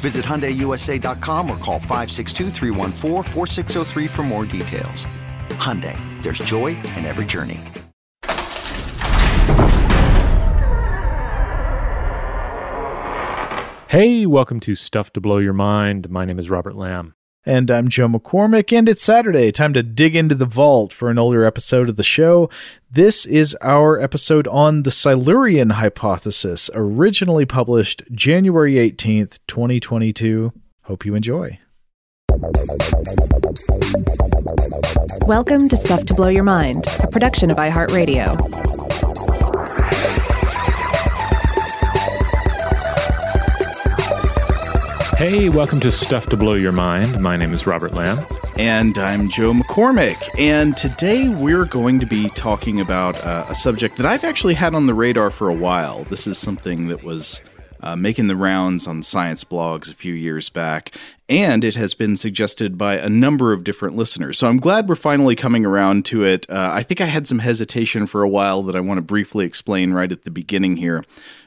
Visit HyundaiUSA.com or call 562 for more details. Hyundai, there's joy in every journey. Hey, welcome to Stuff to Blow Your Mind. My name is Robert Lamb. And I'm Joe McCormick, and it's Saturday. Time to dig into the vault for an older episode of the show. This is our episode on the Silurian hypothesis, originally published January 18th, 2022. Hope you enjoy. Welcome to Stuff to Blow Your Mind, a production of iHeartRadio. Hey, welcome to Stuff to Blow Your Mind. My name is Robert Lamb. And I'm Joe McCormick. And today we're going to be talking about uh, a subject that I've actually had on the radar for a while. This is something that was uh, making the rounds on science blogs a few years back, and it has been suggested by a number of different listeners. So I'm glad we're finally coming around to it. Uh, I think I had some hesitation for a while that I want to briefly explain right at the beginning here.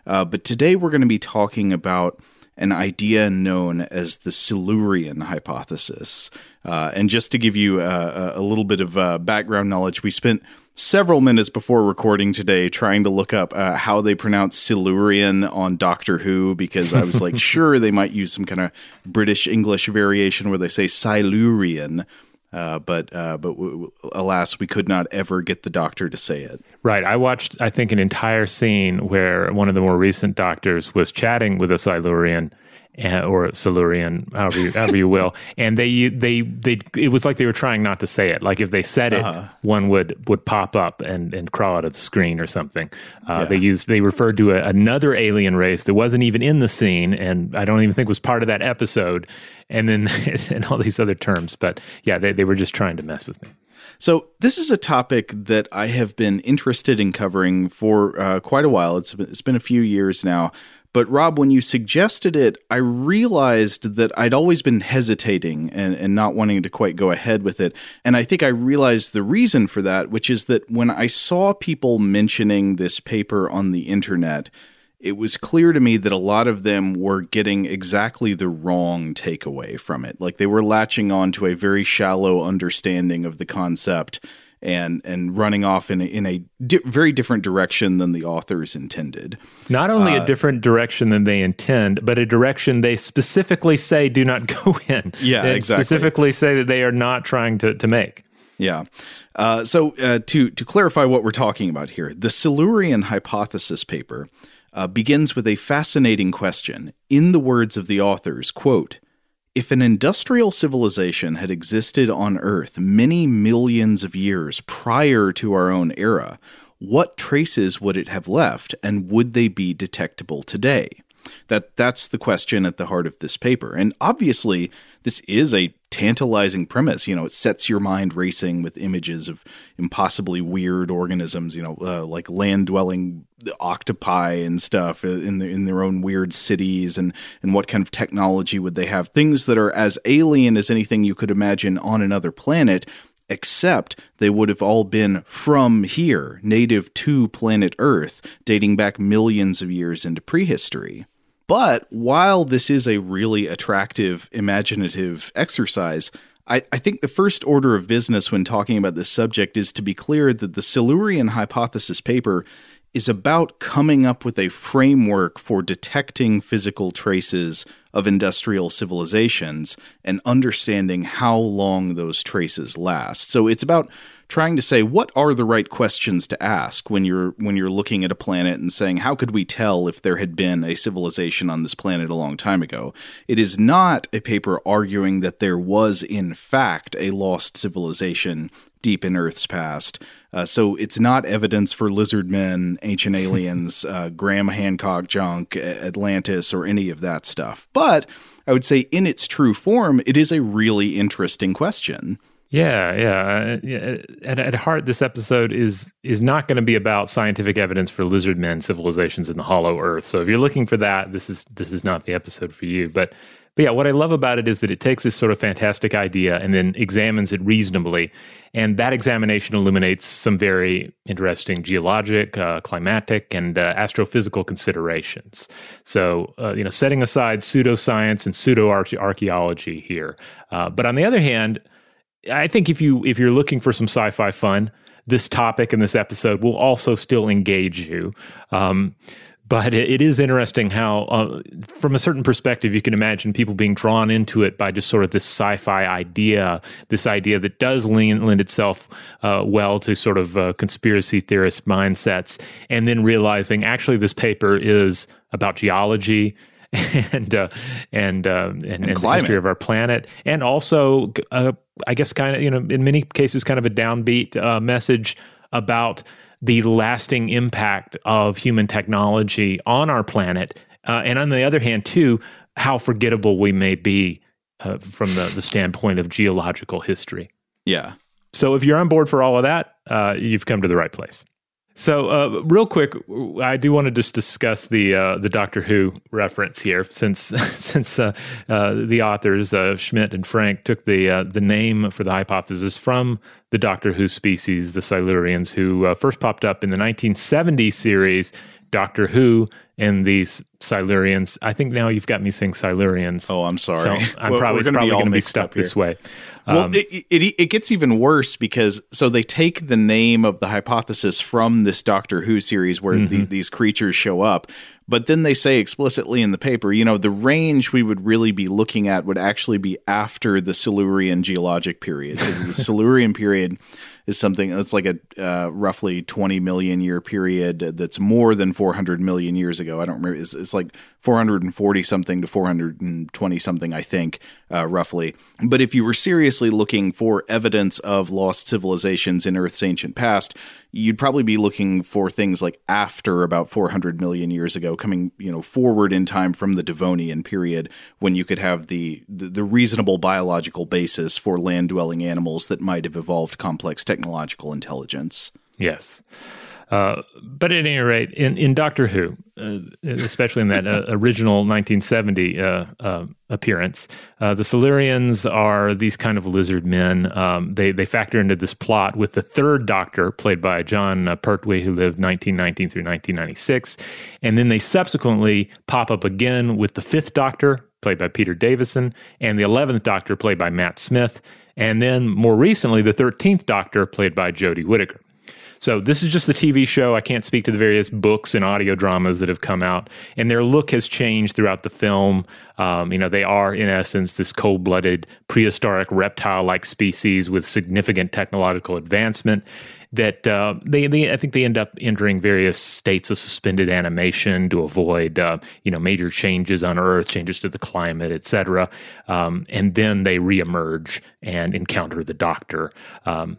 Uh, but today we're going to be talking about an idea known as the Silurian hypothesis. Uh, and just to give you uh, a little bit of uh, background knowledge, we spent several minutes before recording today trying to look up uh, how they pronounce Silurian on Doctor Who because I was like, sure, they might use some kind of British English variation where they say Silurian. Uh, but uh, but w- w- alas, we could not ever get the doctor to say it. Right. I watched, I think, an entire scene where one of the more recent doctors was chatting with a Silurian or Silurian, however you, however you will, and they they they it was like they were trying not to say it. Like if they said it, uh-huh. one would would pop up and and crawl out of the screen or something. Uh, yeah. They used they referred to a, another alien race that wasn't even in the scene, and I don't even think was part of that episode. And then and all these other terms, but yeah, they they were just trying to mess with me. So, this is a topic that I have been interested in covering for uh, quite a while. It's been, it's been a few years now. But Rob, when you suggested it, I realized that I'd always been hesitating and, and not wanting to quite go ahead with it. And I think I realized the reason for that, which is that when I saw people mentioning this paper on the internet, it was clear to me that a lot of them were getting exactly the wrong takeaway from it. Like they were latching on to a very shallow understanding of the concept and and running off in a, in a di- very different direction than the authors intended. Not only uh, a different direction than they intend, but a direction they specifically say do not go in. Yeah, they exactly. Specifically say that they are not trying to to make. Yeah. Uh, so uh, to to clarify what we're talking about here, the Silurian hypothesis paper uh, begins with a fascinating question. In the words of the authors, quote. If an industrial civilization had existed on Earth many millions of years prior to our own era, what traces would it have left and would they be detectable today? That that's the question at the heart of this paper. And obviously, this is a tantalizing premise. You know, it sets your mind racing with images of impossibly weird organisms. You know, uh, like land dwelling octopi and stuff in the, in their own weird cities, and and what kind of technology would they have? Things that are as alien as anything you could imagine on another planet. Except they would have all been from here, native to planet Earth, dating back millions of years into prehistory. But while this is a really attractive, imaginative exercise, I, I, think the first order of business when talking about this subject is to be clear that the Silurian hypothesis paper is about coming up with a framework for detecting physical traces of industrial civilizations and understanding how long those traces last. So it's about trying to say what are the right questions to ask when you're when you're looking at a planet and saying how could we tell if there had been a civilization on this planet a long time ago? It is not a paper arguing that there was in fact a lost civilization deep in earth's past. Uh, so it's not evidence for lizard men ancient aliens uh, graham hancock junk atlantis or any of that stuff. But i would say in its true form it is a really interesting question yeah, yeah. Uh, at, at heart, this episode is is not going to be about scientific evidence for lizard men civilizations in the Hollow Earth. So if you're looking for that, this is this is not the episode for you. But but yeah, what I love about it is that it takes this sort of fantastic idea and then examines it reasonably, and that examination illuminates some very interesting geologic, uh, climatic, and uh, astrophysical considerations. So uh, you know, setting aside pseudoscience and pseudo archaeology here, uh, but on the other hand I think if you if you're looking for some sci-fi fun, this topic and this episode will also still engage you. Um, but it, it is interesting how, uh, from a certain perspective, you can imagine people being drawn into it by just sort of this sci-fi idea, this idea that does lean, lend itself uh, well to sort of uh, conspiracy theorist mindsets, and then realizing actually this paper is about geology and uh, and, uh, and, and, and the history of our planet, and also, uh, I guess, kind of you know, in many cases, kind of a downbeat uh, message about the lasting impact of human technology on our planet, uh, and on the other hand, too, how forgettable we may be uh, from the, the standpoint of geological history. Yeah. So if you're on board for all of that, you've come to the right place. So, uh, real quick, I do want to just discuss the uh, the Doctor Who reference here, since since uh, uh the authors uh, Schmidt and Frank took the uh, the name for the hypothesis from the Doctor Who species, the Silurians, who first popped up in the 1970 series Doctor Who and these Silurians. I think now you've got me saying Silurians. Oh, I'm sorry. So I'm well, probably, probably going to be stuck this way. Well, um, it, it, it gets even worse because so they take the name of the hypothesis from this Doctor Who series where mm-hmm. the, these creatures show up, but then they say explicitly in the paper, you know, the range we would really be looking at would actually be after the Silurian geologic period. Because the Silurian period is something that's like a uh, roughly 20 million year period that's more than 400 million years ago. I don't remember. It's, it's like 440 something to 420 something, I think, uh, roughly. But if you were seriously looking for evidence of lost civilizations in Earth's ancient past, you'd probably be looking for things like after about 400 million years ago, coming you know forward in time from the Devonian period, when you could have the the, the reasonable biological basis for land dwelling animals that might have evolved complex technological intelligence. Yes. Uh, but at any rate, in, in Doctor Who, uh, especially in that uh, original 1970 uh, uh, appearance, the Silurians are these kind of lizard men. Um, they they factor into this plot with the third Doctor, played by Jon Pertwee, who lived 1919 through 1996, and then they subsequently pop up again with the fifth Doctor, played by Peter Davison, and the eleventh Doctor, played by Matt Smith, and then more recently, the thirteenth Doctor, played by Jodie Whittaker. So this is just the TV show. I can't speak to the various books and audio dramas that have come out, and their look has changed throughout the film. Um, you know, they are in essence this cold-blooded prehistoric reptile-like species with significant technological advancement. That uh, they, they, I think they end up entering various states of suspended animation to avoid, uh, you know, major changes on Earth, changes to the climate, etc. Um, and then they reemerge and encounter the Doctor. Um,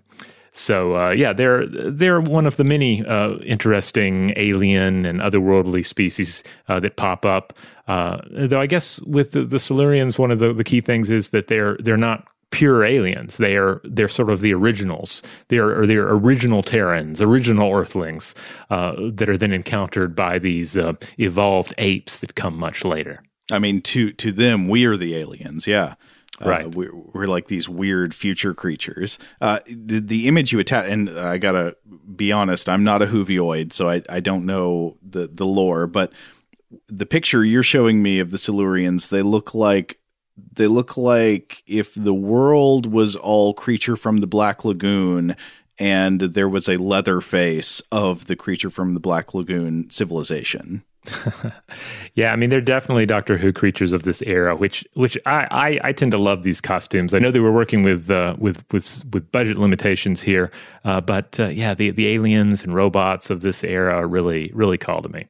so uh, yeah, they're they're one of the many uh, interesting alien and otherworldly species uh, that pop up. Uh, though I guess with the, the Silurians, one of the, the key things is that they're they're not pure aliens. They are they're sort of the originals. They are they're original Terrans, original Earthlings uh, that are then encountered by these uh, evolved apes that come much later. I mean, to to them, we are the aliens. Yeah. Uh, Right. we're, we're like these weird future creatures. Uh, the, the image you attach, and I gotta be honest, I'm not a Whovian, so I, I don't know the, the lore, but the picture you're showing me of the Silurians, they look like they look like if the world was all creature from the Black Lagoon and there was a leather face of the creature from the Black Lagoon civilization. Yeah, I mean they're definitely Doctor Who creatures of this era, which which I, I, I tend to love these costumes. I know they were working with uh, with with with budget limitations here, uh, but uh, yeah, the the aliens and robots of this era really really call to me.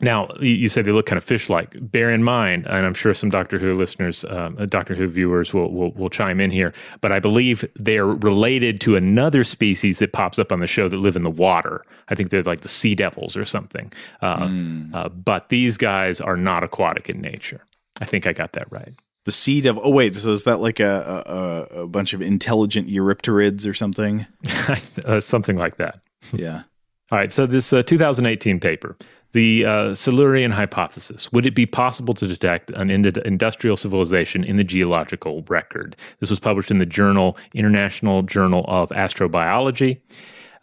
Now, you say they look kind of fish-like. Bear in mind, and I'm sure some Doctor Who listeners, um, uh, Doctor Who viewers will, will will chime in here, but I believe they're related to another species that pops up on the show that live in the water. I think they're like the sea devils or something. Uh, uh, but these guys are not aquatic in nature. I think I got that right. The sea devil. Oh wait, so is that like a a, a bunch of intelligent Eurypterids or something? uh, something like that. yeah. All right, so this uh, 2018 paper, the uh, Silurian hypothesis. Would it be possible to detect an ind- industrial civilization in the geological record? This was published in the journal International Journal of Astrobiology.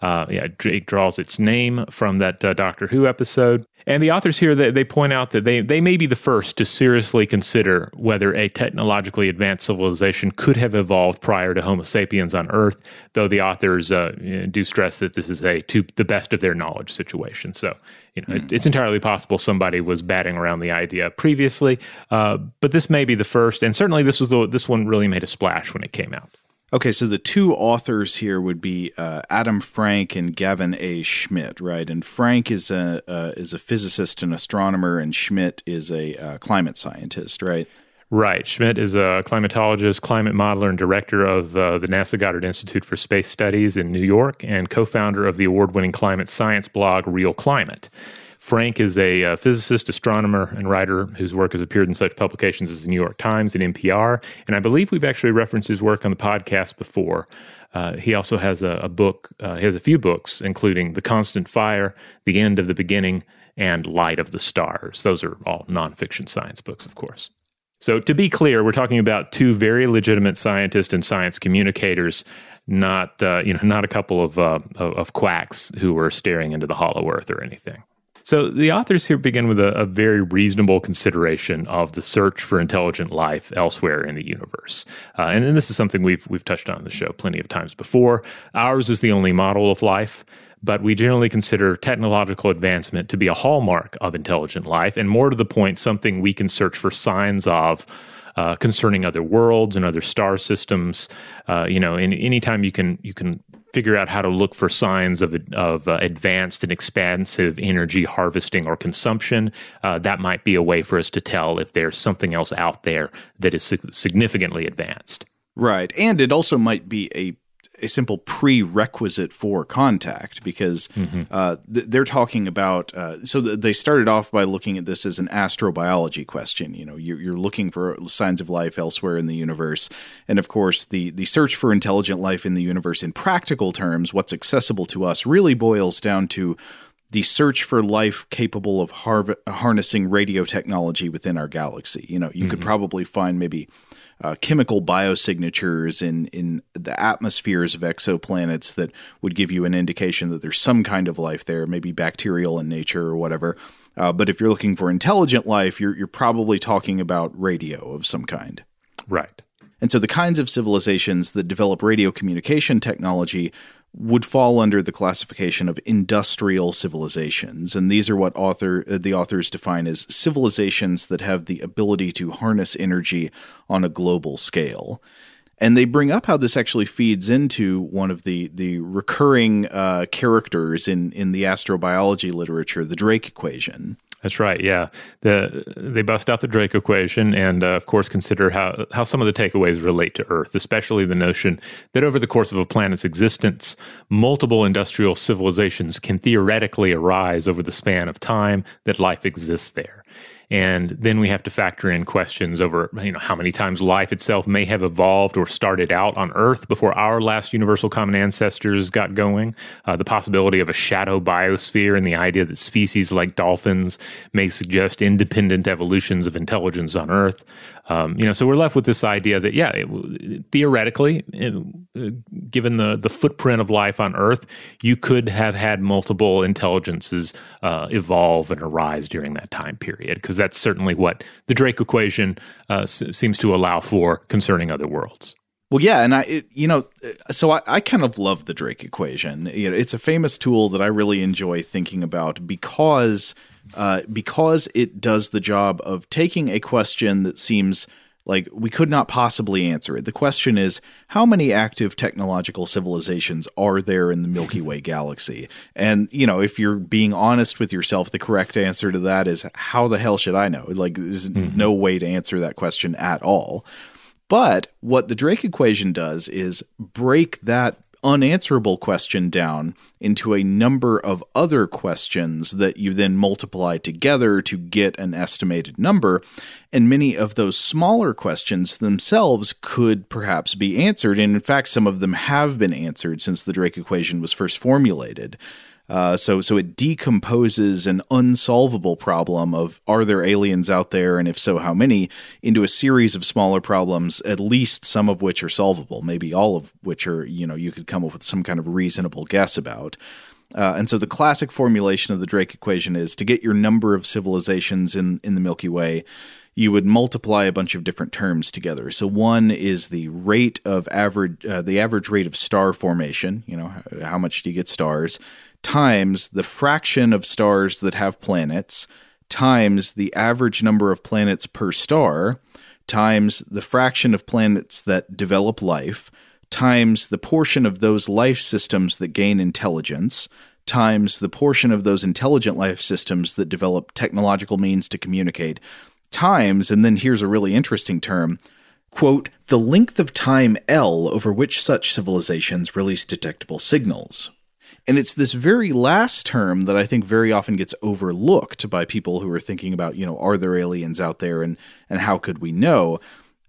Uh, yeah, it it draws its name from that uh, Doctor Who episode. And the authors here they, they point out that they, they may be the first to seriously consider whether a technologically advanced civilization could have evolved prior to Homo sapiens on Earth. Though the authors uh, do stress that this is a to the best of their knowledge situation. So you know it, it's entirely possible somebody was batting around the idea previously, uh, but this may be the first. And certainly this was the this one really made a splash when it came out. Okay, so the two authors here would be uh, Adam Frank and Gavin A. Schmidt, right? And Frank is a uh, is a physicist and astronomer, and Schmidt is a uh, climate scientist, right? Right. Schmidt is a climatologist, climate modeler, and director of uh, the NASA Goddard Institute for Space Studies in New York, and co founder of the award winning climate science blog Real Climate. Frank is a uh, physicist, astronomer, and writer whose work has appeared in such publications as the New York Times and NPR. And I believe we've actually referenced his work on the podcast before. Uh, he also has a, a book, uh, he has a few books, including The Constant Fire, The End of the Beginning, and Light of the Stars. Those are all nonfiction science books, of course. So, to be clear, we're talking about two very legitimate scientists and science communicators, not uh, you know not a couple of uh, of quacks who were staring into the hollow earth or anything. So the authors here begin with a, a very reasonable consideration of the search for intelligent life elsewhere in the universe, uh, and, and this is something we've we've touched on the show plenty of times before. Ours is the only model of life, but we generally consider technological advancement to be a hallmark of intelligent life, and more to the point, something we can search for signs of. Uh, concerning other worlds and other star systems, uh, you know, and anytime you can you can figure out how to look for signs of of uh, advanced and expansive energy harvesting or consumption, uh, that might be a way for us to tell if there's something else out there that is significantly advanced. Right, and it also might be a a simple prerequisite for contact because uh, th- they're talking about. Uh, so th- they started off by looking at this as an astrobiology question. You know, you're, you're looking for signs of life elsewhere in the universe, and of course, the the search for intelligent life in the universe, in practical terms, what's accessible to us, really boils down to the search for life capable of harv- harnessing radio technology within our galaxy. You know, you could probably find maybe uh, chemical biosignatures in in the atmospheres of exoplanets that would give you an indication that there's some kind of life there, maybe bacterial in nature or whatever. Uh, but if you're looking for intelligent life, you're you're probably talking about radio of some kind. Right. And so the kinds of civilizations that develop radio communication technology would fall under the classification of industrial civilizations. And these are what author uh, the authors define as civilizations that have the ability to harness energy on a global scale. And they bring up how this actually feeds into one of the the recurring uh, characters in in the astrobiology literature, the Drake equation. That's right. Yeah, the, they bust out the Drake equation, and uh, of course consider how how some of the takeaways relate to Earth, especially the notion that over the course of a planet's existence, multiple industrial civilizations can theoretically arise over the span of time that life exists there. And then we have to factor in questions over, you know, how many times life itself may have evolved or started out on Earth before our last universal common ancestors got going. Uh, the possibility of a shadow biosphere and the idea that species like dolphins may suggest independent evolutions of intelligence on Earth. Um, you know, so we're left with this idea that, yeah, it, theoretically, it, given the the footprint of life on Earth, you could have had multiple intelligences uh, evolve and arise during that time period, because that's certainly what the Drake equation uh, s- seems to allow for concerning other worlds. Well, yeah, and I, it, you know, so I, I kind of love the Drake equation. You know, it's a famous tool that I really enjoy thinking about because uh, because it does the job of taking a question that seems like we could not possibly answer it. The question is how many active technological civilizations are there in the Milky Way galaxy? And, you know, if you're being honest with yourself, the correct answer to that is how the hell should I know? Like, there's mm-hmm. no way to answer that question at all. But what the Drake equation does is break that unanswerable question down into a number of other questions that you then multiply together to get an estimated number. And many of those smaller questions themselves could perhaps be answered. And in fact, some of them have been answered since the Drake equation was first formulated. Uh, so so it decomposes an unsolvable problem of are there aliens out there, and if so, how many, into a series of smaller problems, at least some of which are solvable, maybe all of which are you know you could come up with some kind of reasonable guess about. Uh, and so the classic formulation of the Drake equation is to get your number of civilizations in in the Milky Way you would multiply a bunch of different terms together. So one is the rate of average, uh, the average rate of star formation. You know, how, how much do you get stars? Times the fraction of stars that have planets times the average number of planets per star times the fraction of planets that develop life times the portion of those life systems that gain intelligence times the portion of those intelligent life systems that develop technological means to communicate. Times and then here's a really interesting term quote the length of time L over which such civilizations release detectable signals and it's this very last term that I think very often gets overlooked by people who are thinking about, you know, are there aliens out there and and how could we know?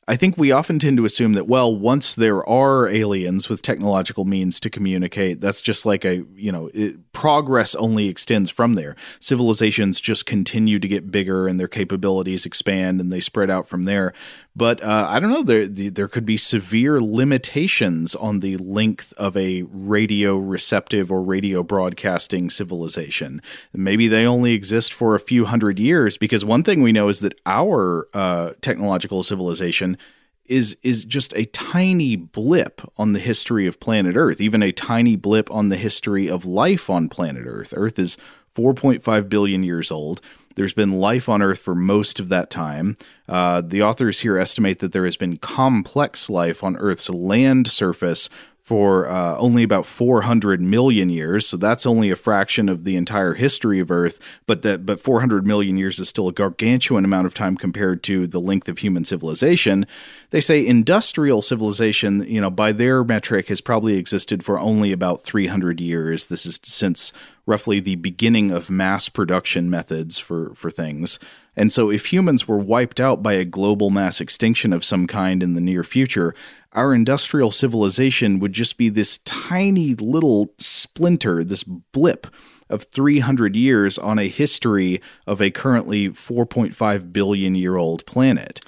I think we often tend to assume that, well, once there are aliens with technological means to communicate, that's just like a, you know, it, progress only extends from there. Civilizations just continue to get bigger and their capabilities expand and they spread out from there. But uh, I don't know, there, there could be severe limitations on the length of a radio receptive or radio broadcasting civilization. Maybe they only exist for a few hundred years because one thing we know is that our uh, technological civilization is is just a tiny blip on the history of planet Earth, even a tiny blip on the history of life on planet Earth. Earth is 4.5 billion years old. There's been life on Earth for most of that time. Uh, the authors here estimate that there has been complex life on Earth's land surface for uh, only about 400 million years. So that's only a fraction of the entire history of Earth. But that but 400 million years is still a gargantuan amount of time compared to the length of human civilization. They say industrial civilization, you know, by their metric, has probably existed for only about 300 years. This is since roughly the beginning of mass production methods for for things. And so, if humans were wiped out by a global mass extinction of some kind in the near future, our industrial civilization would just be this tiny little splinter, this blip of 300 years on a history of a currently 4.5 billion year old planet.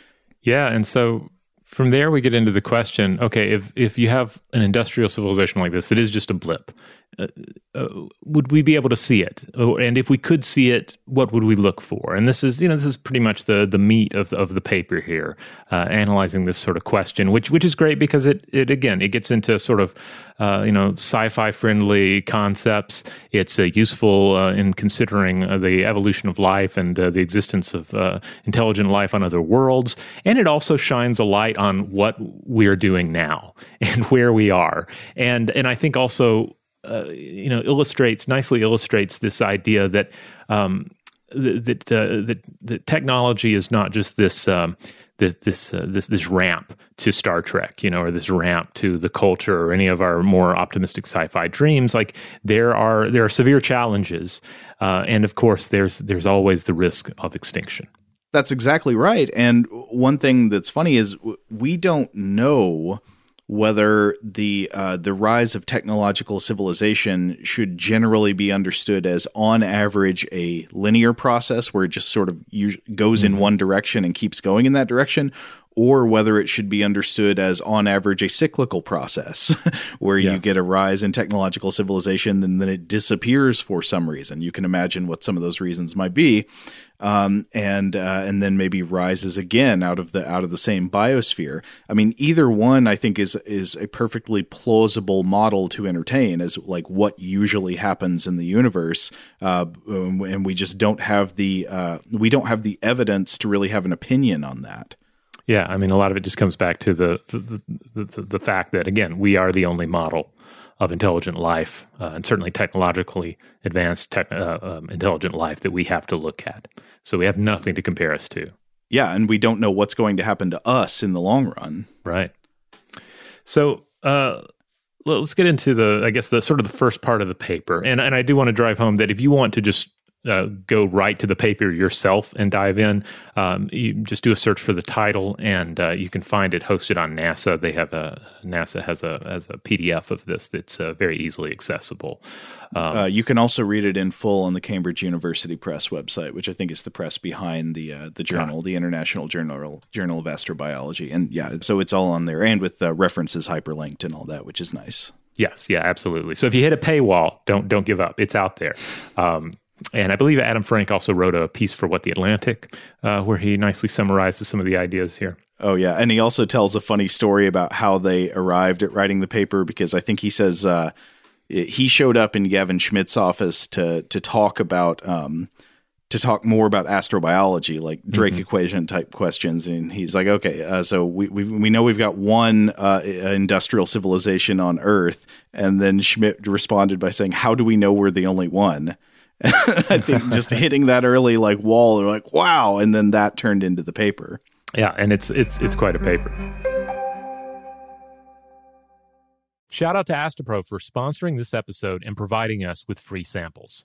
Yeah. And so from there, we get into the question okay, if, if you have an industrial civilization like this that is just a blip, uh, uh, would we be able to see it? And if we could see it, what would we look for? And this is, you know, this is pretty much the the meat of, of the paper here, uh, analyzing this sort of question, which which is great because it it again it gets into sort of uh, you know sci-fi friendly concepts. It's uh, useful in considering the evolution of life and the existence of intelligent life on other worlds, and it also shines a light on what we are doing now and where we are, and and I think also uh, you know illustrates nicely illustrates this idea that um, that uh, that that technology is not just this um, this uh, this this ramp to Star Trek, you know, or this ramp to the culture or any of our more optimistic sci-fi dreams. Like there are there are severe challenges, uh, and of course there's there's always the risk of extinction. That's exactly right. And one thing that's funny is we don't know whether the uh, the rise of technological civilization should generally be understood as, on average, a linear process where it just sort of goes mm-hmm. in one direction and keeps going in that direction, or whether it should be understood as, on average, a cyclical process where yeah. you get a rise in technological civilization and then it disappears for some reason. You can imagine what some of those reasons might be um, and uh, and then maybe rises again out of the out of the same biosphere. I mean, either one I think is is a perfectly plausible model to entertain as like what usually happens in the universe, uh, and we just don't have the uh, we don't have the evidence to really have an opinion on that. Yeah, I mean, a lot of it just comes back to the the, the, the, the fact that again we are the only model of intelligent life, uh, and certainly technologically advanced tech, uh, um, intelligent life that we have to look at. So we have nothing to compare us to. Yeah, and we don't know what's going to happen to us in the long run. Right. So uh, let's get into the, I guess, the sort of the first part of the paper, and and I do want to drive home that if you want to just uh, go right to the paper yourself and dive in. Um, you just do a search for the title, and uh, you can find it hosted on NASA. They have a NASA has a has a PDF of this that's uh, very easily accessible. Um, uh, you can also read it in full on the Cambridge University Press website, which I think is the press behind the uh, the journal, the International Journal Journal of Astrobiology, and yeah, so it's all on there, and with uh, references hyperlinked and all that, which is nice. Yes, yeah, absolutely. So if you hit a paywall, don't don't give up. It's out there. Um, and I believe Adam Frank also wrote a piece for What the Atlantic, uh, where he nicely summarizes some of the ideas here. Oh yeah, and he also tells a funny story about how they arrived at writing the paper because I think he says uh, he showed up in Gavin Schmidt's office to to talk about um, to talk more about astrobiology, like Drake mm-hmm. equation type questions, and he's like, okay, uh, so we, we we know we've got one uh, industrial civilization on Earth, and then Schmidt responded by saying, how do we know we're the only one? I think just hitting that early like wall, they're like, wow, and then that turned into the paper. Yeah, and it's it's it's quite a paper. Shout out to Astepro for sponsoring this episode and providing us with free samples.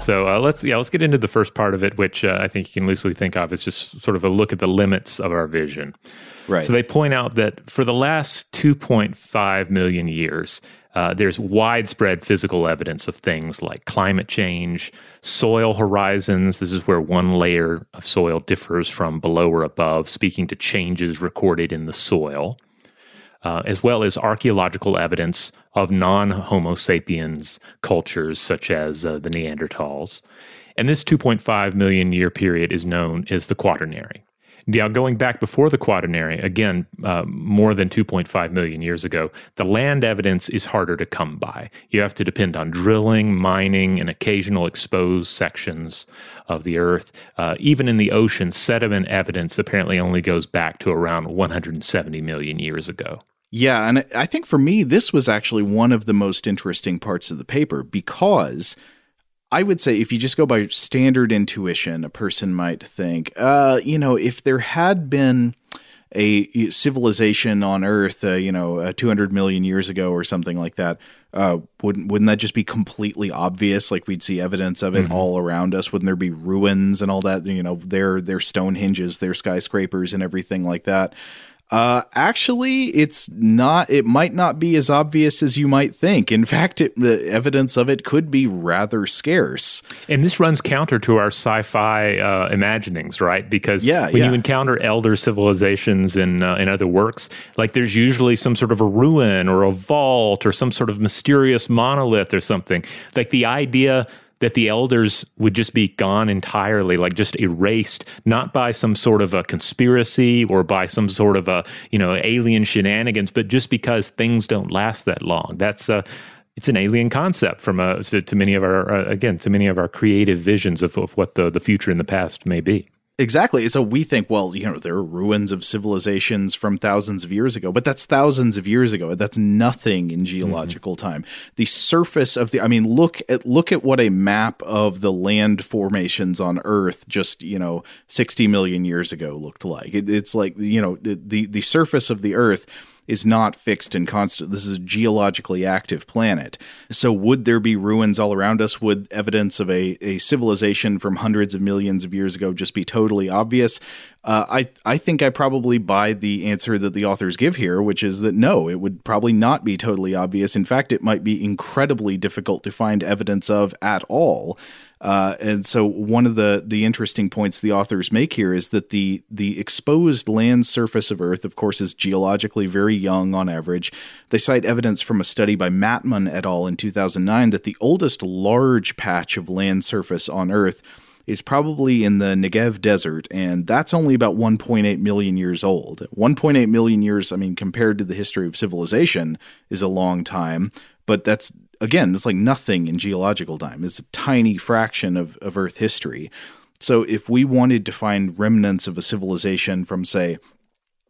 So uh, let's yeah let's get into the first part of it, which uh, I think you can loosely think of as just sort of a look at the limits of our vision. Right. So they point out that for the last 2.5 million years, uh, there's widespread physical evidence of things like climate change, soil horizons. This is where one layer of soil differs from below or above, speaking to changes recorded in the soil uh, as well as archaeological evidence of non Homo sapiens cultures such as uh, the Neanderthals. And this 2.5 million year period is known as the Quaternary. Now, going back before the Quaternary, again, uh, more than 2.5 million years ago, the land evidence is harder to come by. You have to depend on drilling, mining, and occasional exposed sections of the earth. Uh, even in the ocean, sediment evidence apparently only goes back to around 170 million years ago. Yeah, and I think for me, this was actually one of the most interesting parts of the paper because I would say if you just go by standard intuition, a person might think, uh, you know, if there had been a civilization on Earth, uh, you know, uh, 200 million years ago or something like that, uh, wouldn't wouldn't that just be completely obvious? Like we'd see evidence of it mm-hmm. all around us. Wouldn't there be ruins and all that? You know, their their Stonehenges, their skyscrapers, and everything like that. Uh, actually, it's not. It might not be as obvious as you might think. In fact, it, the evidence of it could be rather scarce. And this runs counter to our sci-fi uh, imaginings, right? Because yeah, when yeah. you encounter elder civilizations in uh, in other works, like there's usually some sort of a ruin or a vault or some sort of mysterious monolith or something. Like the idea that the elders would just be gone entirely, like just erased, not by some sort of a conspiracy or by some sort of a, you know, alien shenanigans, but just because things don't last that long. That's a, it's an alien concept from a, to, to many of our, uh, again, to many of our creative visions of, of what the, the future and the past may be. Exactly. So we think, well, you know, there are ruins of civilizations from thousands of years ago, but that's thousands of years ago. That's nothing in geological mm-hmm. time. The surface of the I mean, look at look at what a map of the land formations on Earth just, you know, 60 million years ago looked like. It, it's like, you know, the the surface of the Earth is not fixed and constant. This is a geologically active planet. So, would there be ruins all around us? Would evidence of a, a civilization from hundreds of millions of years ago just be totally obvious? Uh, I I think I probably buy the answer that the authors give here, which is that no, it would probably not be totally obvious. In fact, it might be incredibly difficult to find evidence of at all. Uh, and so one of the the interesting points the authors make here is that the the exposed land surface of Earth, of course, is geologically very young on average. They cite evidence from a study by Matmon et al. in 2009 that the oldest large patch of land surface on Earth is probably in the Negev desert, and that's only about 1.8 million years old. 1.8 million years, I mean, compared to the history of civilization, is a long time, but that's again, it's like nothing in geological time. It's a tiny fraction of, of Earth history. So if we wanted to find remnants of a civilization from, say,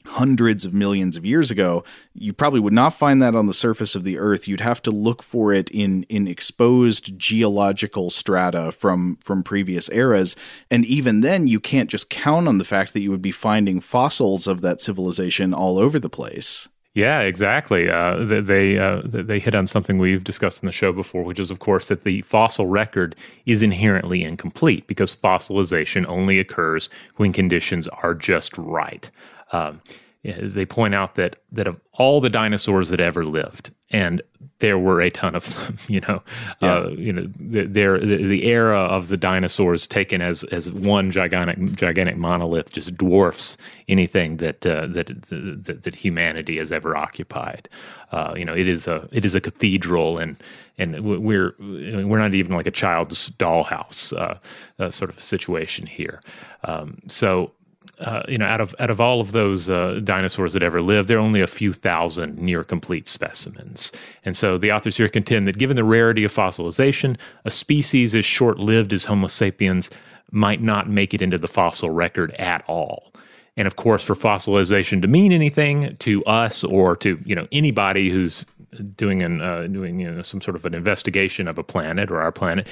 hundreds of millions of years ago, you probably would not find that on the surface of the earth. You'd have to look for it in in exposed geological strata from from previous eras. And even then you can't just count on the fact that you would be finding fossils of that civilization all over the place. Yeah, exactly. Uh, they uh, they hit on something we've discussed in the show before, which is, of course, that the fossil record is inherently incomplete because fossilization only occurs when conditions are just right. Um, they point out that that of all the dinosaurs that ever lived, and there were a ton of them. You know, yeah. uh, you know, the, the, the era of the dinosaurs taken as as one gigantic gigantic monolith just dwarfs anything that uh, that, that, that humanity has ever occupied. Uh, you know, it is a it is a cathedral, and and we're we're not even like a child's dollhouse uh, uh, sort of situation here. Um, so uh, you know, out of out of all of those uh, dinosaurs that ever lived, there are only a few thousand near complete specimens. And so the authors here contend that given the rarity of fossilization, a species as short lived as Homo sapiens might not make it into the fossil record at all. And of course, for fossilization to mean anything to us or to you know anybody who's doing an uh, doing you know some sort of an investigation of a planet or our planet,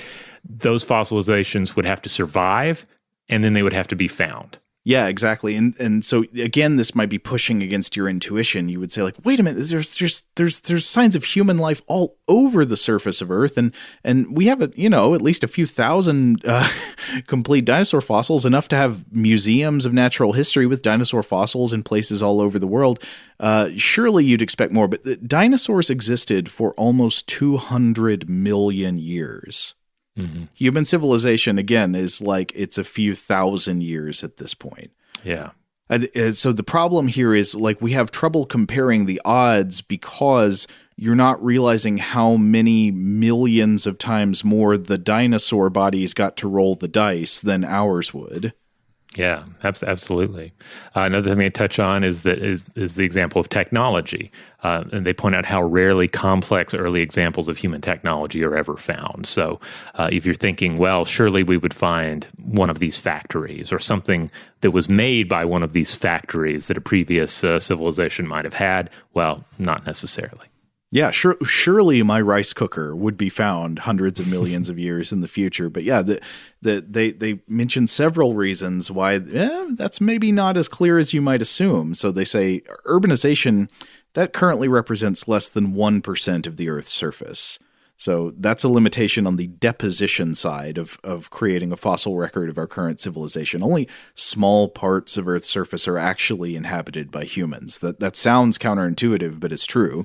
those fossilizations would have to survive, and then they would have to be found. Yeah, exactly. And and so again, this might be pushing against your intuition. You would say like, wait a minute, there's there's there's there's signs of human life all over the surface of Earth, and and we have a you know at least a few thousand uh, complete dinosaur fossils, enough to have museums of natural history with dinosaur fossils in places all over the world. Uh, surely you'd expect more, but dinosaurs existed for almost two hundred million years. Mm-hmm. Human civilization, again, is like it's a few thousand years at this point. Yeah. Uh, so the problem here is like we have trouble comparing the odds because you're not realizing how many millions of times more the dinosaur bodies got to roll the dice than ours would. Yeah, absolutely. Uh, another thing they touch on is that is is the example of technology, uh, and they point out how rarely complex early examples of human technology are ever found. So, uh, if you're thinking, well, surely we would find one of these factories or something that was made by one of these factories that a previous uh, civilization might have had, well, not necessarily. Yeah, sure, surely my rice cooker would be found hundreds of millions of years in the future. But yeah, the, the, they they mention several reasons why eh, that's maybe not as clear as you might assume. So they say urbanization that currently represents less than one percent of the Earth's surface. So that's a limitation on the deposition side of, of creating a fossil record of our current civilization. Only small parts of Earth's surface are actually inhabited by humans. That that sounds counterintuitive, but it's true.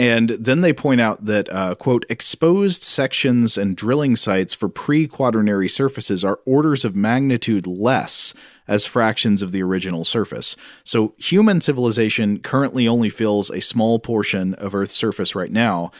And then they point out that, uh, quote, exposed sections and drilling sites for pre quaternary surfaces are orders of magnitude less as fractions of the original surface. So human civilization currently only fills a small portion of Earth's surface right now.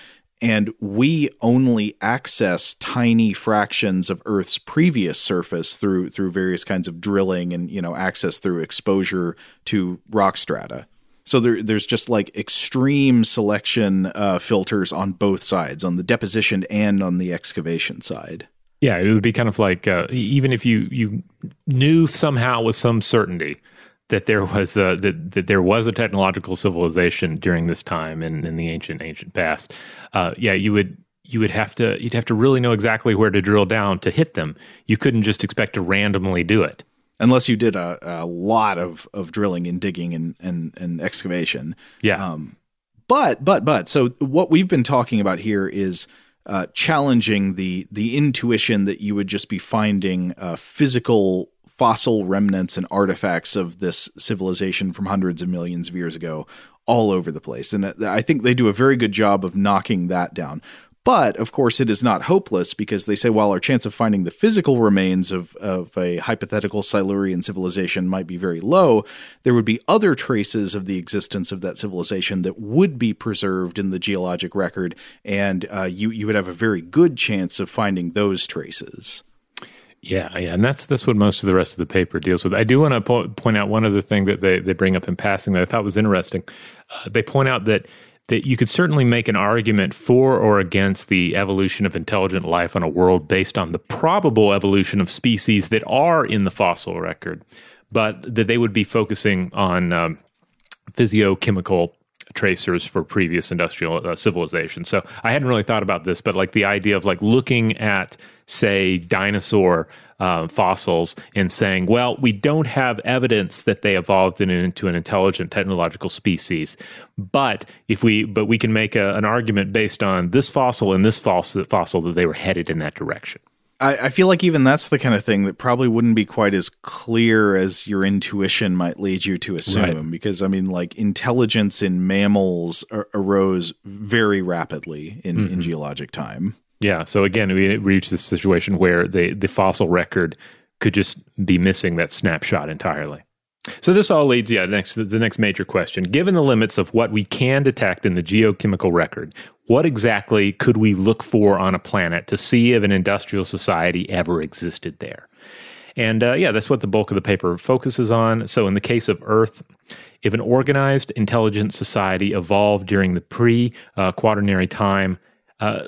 And we only access tiny fractions of Earth's previous surface through through various kinds of drilling and you know access through exposure to rock strata. So there, there's just like extreme selection uh, filters on both sides, on the deposition and on the excavation side. Yeah, it would be kind of like uh, even if you you knew somehow with some certainty that there was a, that that there was a technological civilization during this time in, in the ancient ancient past. Uh, yeah, you would you would have to you'd have to really know exactly where to drill down to hit them. You couldn't just expect to randomly do it unless you did a, a lot of, of drilling and digging and, and, and excavation. Yeah. Um, but, but, but, so what we've been talking about here is uh, challenging the, the intuition that you would just be finding uh, physical fossil remnants and artifacts of this civilization from hundreds of millions of years ago all over the place. And uh, I think they do a very good job of knocking that down. But of course, it is not hopeless because they say while our chance of finding the physical remains of, of a hypothetical Silurian civilization might be very low, there would be other traces of the existence of that civilization that would be preserved in the geologic record, and uh, you you would have a very good chance of finding those traces. Yeah, yeah, and that's that's what most of the rest of the paper deals with. I do want to po- point out one other thing that they, they bring up in passing that I thought was interesting. Uh, they point out that that you could certainly make an argument for or against the evolution of intelligent life on a world based on the probable evolution of species that are in the fossil record, but that they would be focusing on um, physiochemical tracers for previous industrial uh. So I hadn't really thought about this, but like the idea of like looking at say dinosaur uh, fossils and saying, well, we don't have evidence that they evolved in, into an intelligent technological species, but if we but we can make a, an argument based on this fossil and this fossil, fossil that they were headed in that direction. I, I feel like even that's the kind of thing that probably wouldn't be quite as clear as your intuition might lead you to assume. Right. Because I mean, like intelligence in mammals ar- arose very rapidly in, in geologic time. Yeah. So again, we reach this situation where the the fossil record could just be missing that snapshot entirely. So this all leads, yeah, next the next major question. Given the limits of what we can detect in the geochemical record, what exactly could we look for on a planet to see if an industrial society ever existed there? And uh, yeah, that's what the bulk of the paper focuses on. So, in the case of Earth, if an organized, intelligent society evolved during the pre uh, quaternary time, uh,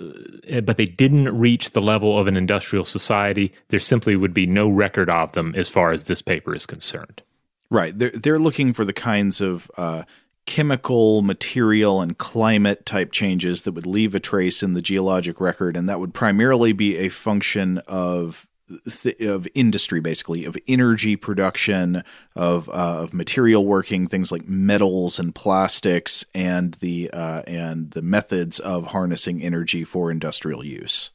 but they didn't reach the level of an industrial society, there simply would be no record of them as far as this paper is concerned. Right. They're they're looking for the kinds of uh, chemical, material, and climate type changes that would leave a trace in the geologic record, and that would primarily be a function of th- of industry, basically of energy production, of uh, of material working, things like metals and plastics, and the uh, and the methods of harnessing energy for industrial use.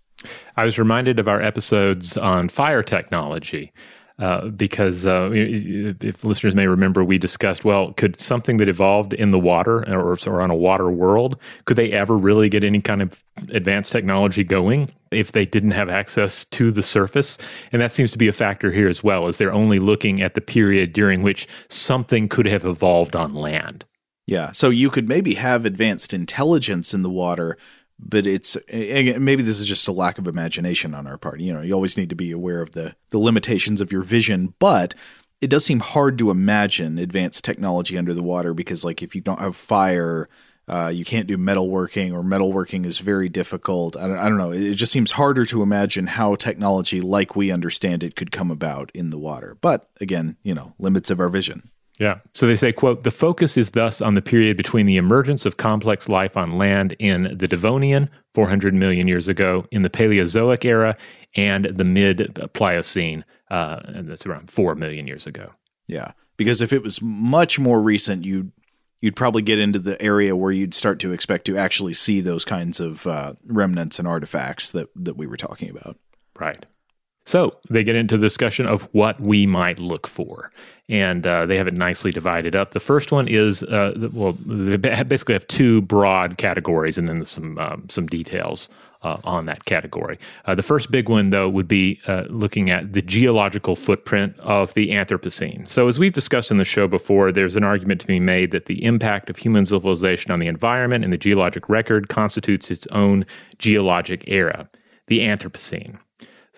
I was reminded of our episodes on fire technology. Uh, because uh, if listeners may remember, we discussed well, could something that evolved in the water or, or on a water world, could they ever really get any kind of advanced technology going if they didn't have access to the surface? And that seems to be a factor here as well, as they're only looking at the period during which something could have evolved on land. Yeah, so you could maybe have advanced intelligence in the water, but it's again, maybe this is just a lack of imagination on our part. You know, you always need to be aware of the the limitations of your vision, but it does seem hard to imagine advanced technology under the water because, like, if you don't have fire, uh, you can't do metalworking, or metalworking is very difficult. I don't, I don't know. It just seems harder to imagine how technology, like we understand it, could come about in the water. But again, you know, limits of our vision. Yeah. So they say, quote, the focus is thus on the period between the emergence of complex life on land in the Devonian, 400 million years ago, in the Paleozoic era, and the mid Pliocene, uh, and that's around 4 million years ago. Yeah, because if it was much more recent, you'd you'd probably get into the area where you'd start to expect to actually see those kinds of uh, remnants and artifacts that that we were talking about. Right. So they get into the discussion of what we might look for, and uh, they have it nicely divided up. The first one is uh, well, they basically have two broad categories, and then some um, some details uh, on that category. Uh, the first big one, though, would be uh, looking at the geological footprint of the Anthropocene. So, as we've discussed in the show before, there's an argument to be made that the impact of human civilization on the environment and the geologic record constitutes its own geologic era, the Anthropocene.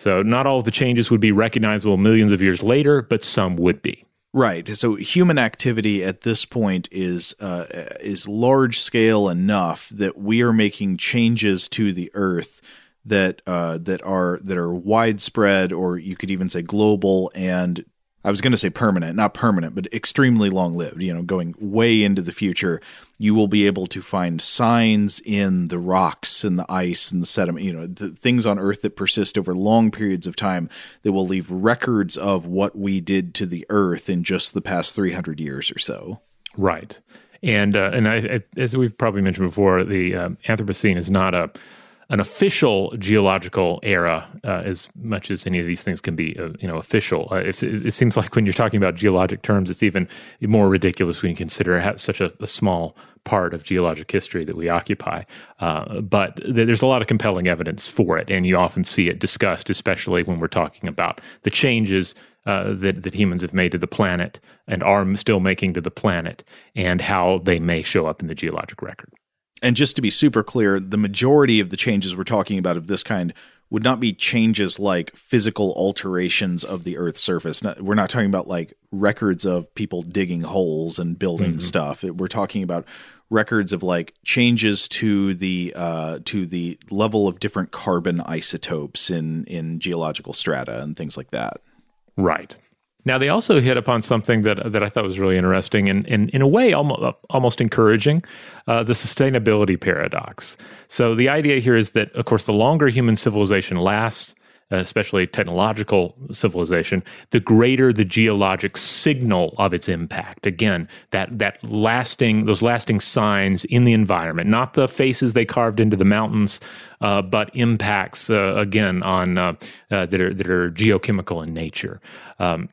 So, not all of the changes would be recognizable millions of years later, but some would be. Right. So human activity at this point is uh, is large scale enough that we are making changes to the Earth that uh, that are that are widespread, or you could even say global. And I was going to say permanent, not permanent, but extremely long lived. You know, going way into the future, you will be able to find signs in the rocks and the ice and the sediment. You know, the things on Earth that persist over long periods of time that will leave records of what we did to the Earth in just the past three hundred years or so. Right. And uh, and I, I, as we've probably mentioned before, the um, Anthropocene is not a an official geological era uh, as much as any of these things can be, uh, you know, official. Uh, it, it seems like when you're talking about geologic terms, it's even more ridiculous when you consider such a, a small part of geologic history that we occupy. Uh, but th- there's a lot of compelling evidence for it, and you often see it discussed, especially when we're talking about the changes uh, that, that humans have made to the planet and are still making to the planet, and how they may show up in the geologic record. And just to be super clear, the majority of the changes we're talking about of this kind would not be changes like physical alterations of the Earth's surface. Not, we're not talking about like records of people digging holes and building stuff. It- we're talking about records of like changes to the uh, to the level of different carbon isotopes in in geological strata and things like that. Right. Now, they also hit upon something that that I thought was really interesting and, and in a way almost, almost encouraging uh, the sustainability paradox. So, the idea here is that, of course, the longer human civilization lasts, especially technological civilization, the greater the geologic signal of its impact. Again, that that lasting those lasting signs in the environment, not the faces they carved into the mountains, uh, but impacts uh, again on uh, uh that are that are geochemical in nature. Um,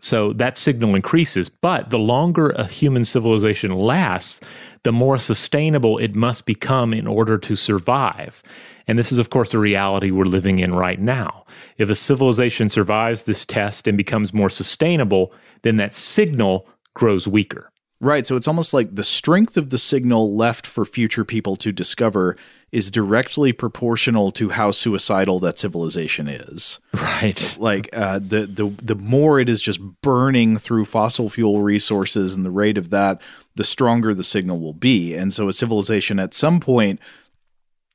so that signal increases, but the longer a human civilization lasts, the more sustainable it must become in order to survive. And this is, of course, the reality we're living in right now. If a civilization survives this test and becomes more sustainable, then that signal grows weaker. Right. So it's almost like the strength of the signal left for future people to discover is directly proportional to how suicidal that civilization is. Right. Like uh, the the the more it is just burning through fossil fuel resources and the rate of that, the stronger the signal will be. And so a civilization at some point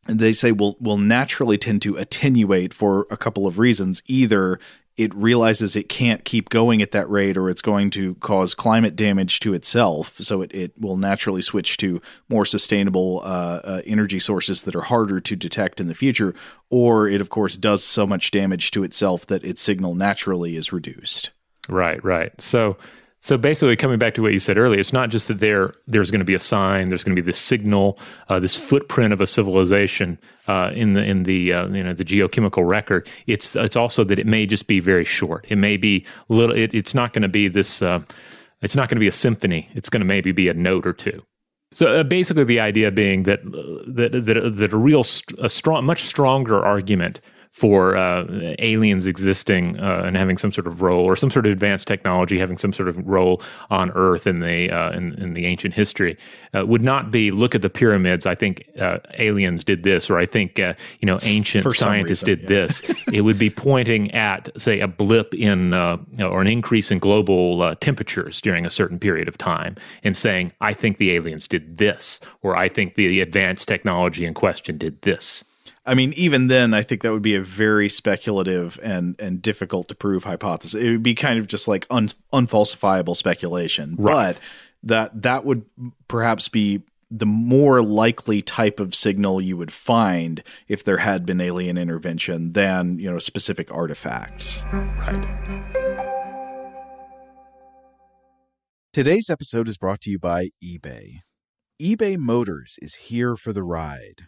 they say will will naturally tend to attenuate for a couple of reasons. Either it realizes it can't keep going at that rate or it's going to cause climate damage to itself. So it, it will naturally switch to more sustainable uh, uh, energy sources that are harder to detect in the future. Or it, of course, does so much damage to itself that its signal naturally is reduced. Right, right. So so basically, coming back to what you said earlier, it's not just that there there's going to be a sign, there's going to be this signal, uh, this footprint of a civilization uh, in the in the uh, you know the geochemical record. It's it's also that it may just be very short. It may be little. It, it's not going to be this. Uh, it's not going to be a symphony. It's going to maybe be a note or two. So uh, basically, the idea being that that that, that a real a strong, much stronger argument for uh, aliens existing uh, and having some sort of role, or some sort of advanced technology having some sort of role on Earth in the uh, in, in, the ancient history, uh, would not be look at the pyramids. I think uh, aliens did this, or I think uh, you know ancient scientists reason, did yeah. this. it would be pointing at, say, a blip in or an increase in global temperatures during a certain period of time, and saying, "I think the aliens did this," or "I think the advanced technology in question did this." I mean, even then, I think that would be a very speculative and and difficult to prove hypothesis. It would be kind of just like un, unfalsifiable speculation, right. but that that would perhaps be the more likely type of signal you would find if there had been alien intervention than you know specific artifacts. Right. Today's episode is brought to you by eBay. eBay Motors is here for the ride.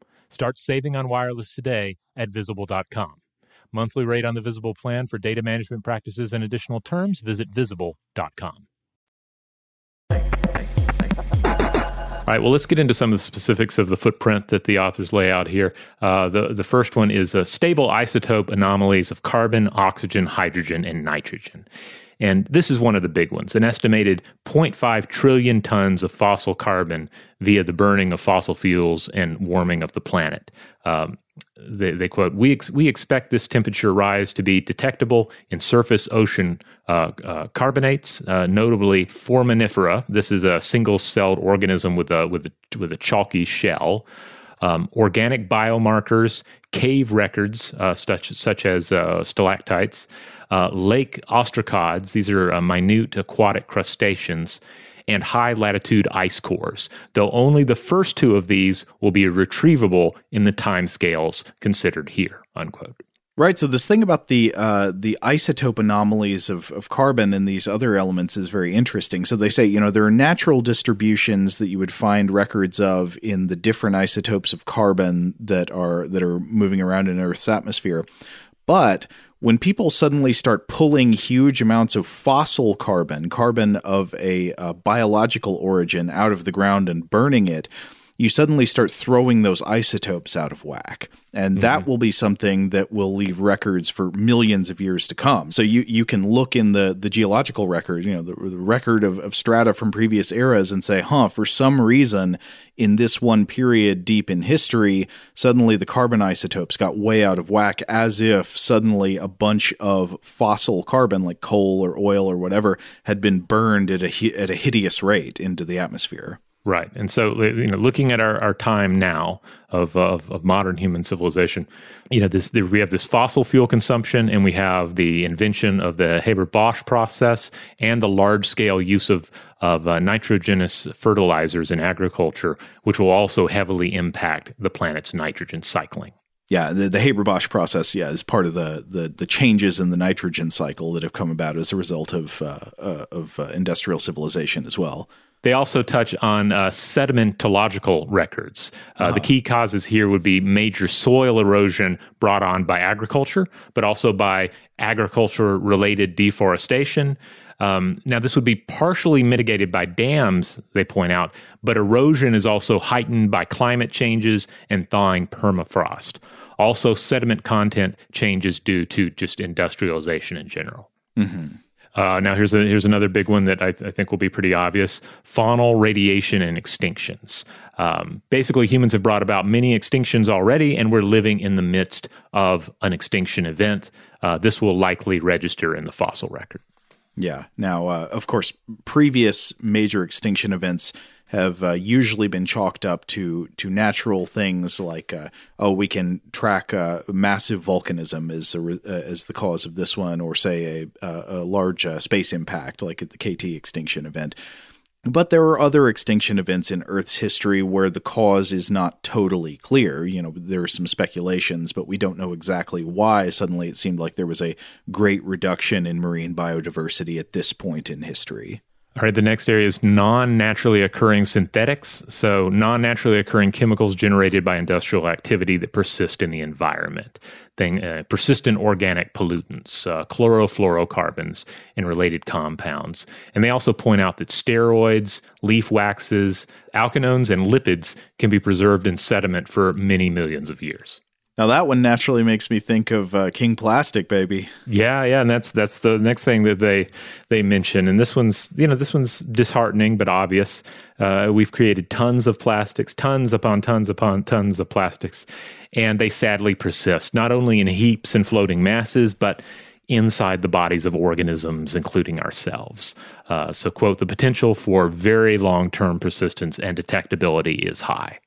Start saving on wireless today at visible.com. Monthly rate on the Visible plan for data management practices and additional terms, visit visible.com. All right, well, let's get into some of the specifics of the footprint that the authors lay out here. Uh, the, the first one is uh, stable isotope anomalies of carbon, oxygen, hydrogen, and nitrogen. And this is one of the big ones an estimated 0.5 trillion tons of fossil carbon via the burning of fossil fuels and warming of the planet. Um, they, they, quote, we, ex- we expect this temperature rise to be detectable in surface ocean uh, uh, carbonates, uh, notably foraminifera. This is a single celled organism with a, with a, with a chalky shell. Um, organic biomarkers, cave records, uh, such, such as uh, stalactites, uh, lake ostracods, these are uh, minute aquatic crustaceans, and high latitude ice cores, though only the first two of these will be retrievable in the timescales considered here. Unquote. Right. So this thing about the uh, the isotope anomalies of, of carbon and these other elements is very interesting. So they say, you know, there are natural distributions that you would find records of in the different isotopes of carbon that are that are moving around in Earth's atmosphere. But when people suddenly start pulling huge amounts of fossil carbon, carbon of a, a, biological origin, out of the ground and burning it, you suddenly start throwing those isotopes out of whack and mm-hmm. that will be something that will leave records for millions of years to come. So you you can look in the the geological record, you know, the, the record of, of strata from previous eras, and say, huh, for some reason in this one period deep in history, suddenly the carbon isotopes got way out of whack, as if suddenly a bunch of fossil carbon, like coal or oil or whatever, had been burned at a at a hideous rate into the atmosphere. Right. And so, you know, looking at our, our time now of, of, of modern human civilization, you know, this we have this fossil fuel consumption, and we have the invention of the Haber Bosch process and the large scale use of of uh, nitrogenous fertilizers in agriculture, which will also heavily impact the planet's nitrogen cycling. Yeah, the, the Haber Bosch process, yeah, is part of the, the, the changes in the nitrogen cycle that have come about as a result of uh, uh, of uh, industrial civilization as well. They also touch on uh, sedimentological records. Uh, uh-huh. The key causes here would be major soil erosion brought on by agriculture, but also by agriculture related deforestation. Um, now, this would be partially mitigated by dams, they point out, but erosion is also heightened by climate changes and thawing permafrost. Also, sediment content changes due to just industrialization in general. Mm-hmm. Uh, now here's a, here's another big one that I, I, think will be pretty obvious: faunal radiation and extinctions. Um, basically, humans have brought about many extinctions already, and we're living in the midst of an extinction event. Uh, this will likely register in the fossil record. Yeah. Now, uh, of course, previous major extinction events have uh, usually been chalked up to to natural things like uh, oh we can track uh, massive volcanism as a, uh, as the cause of this one or say a, a large uh, space impact like at the KT extinction event. But there are other extinction events in Earth's history where the cause is not totally clear. You know, there are some speculations, but we don't know exactly why suddenly it seemed like there was a great reduction in marine biodiversity at this point in history. All right, the next area is non naturally occurring synthetics. So, non naturally occurring chemicals generated by industrial activity that persist in the environment. Thing, uh, persistent organic pollutants, uh, chlorofluorocarbons, and related compounds. And they also point out that steroids, leaf waxes, alkenones, and lipids can be preserved in sediment for many millions of years. Now that one naturally makes me think of uh, King Plastic, baby. Yeah, yeah, and that's that's the next thing that they they mention. And this one's you know this one's disheartening but obvious. Uh, we've created tons of plastics, tons upon tons upon tons of plastics, and they sadly persist not only in heaps and floating masses, but inside the bodies of organisms, including ourselves. Uh, so, quote: the potential for very long term persistence and detectability is high.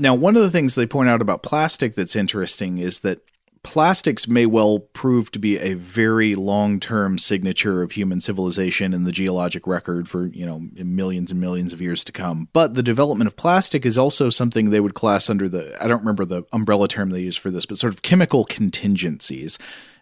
Now, one of the things they point out about plastic that's interesting is that plastics may well prove to be a very long-term signature of human civilization in the geologic record for, you know, millions and millions of years to come. But the development of plastic is also something they would class under the I don't remember the umbrella term they use for this, but sort of chemical contingencies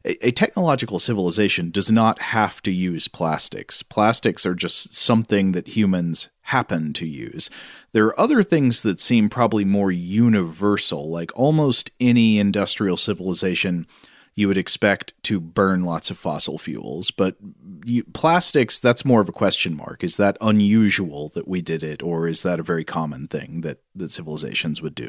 a, technological civilization does not have to use plastics. Plastics are just something that humans happen to use. There are other things that seem probably more universal, like almost any industrial civilization you would expect to burn lots of fossil fuels. But you, plastics, that's more of a question mark. Is that unusual that we did it, or is that a very common thing that, that civilizations would do?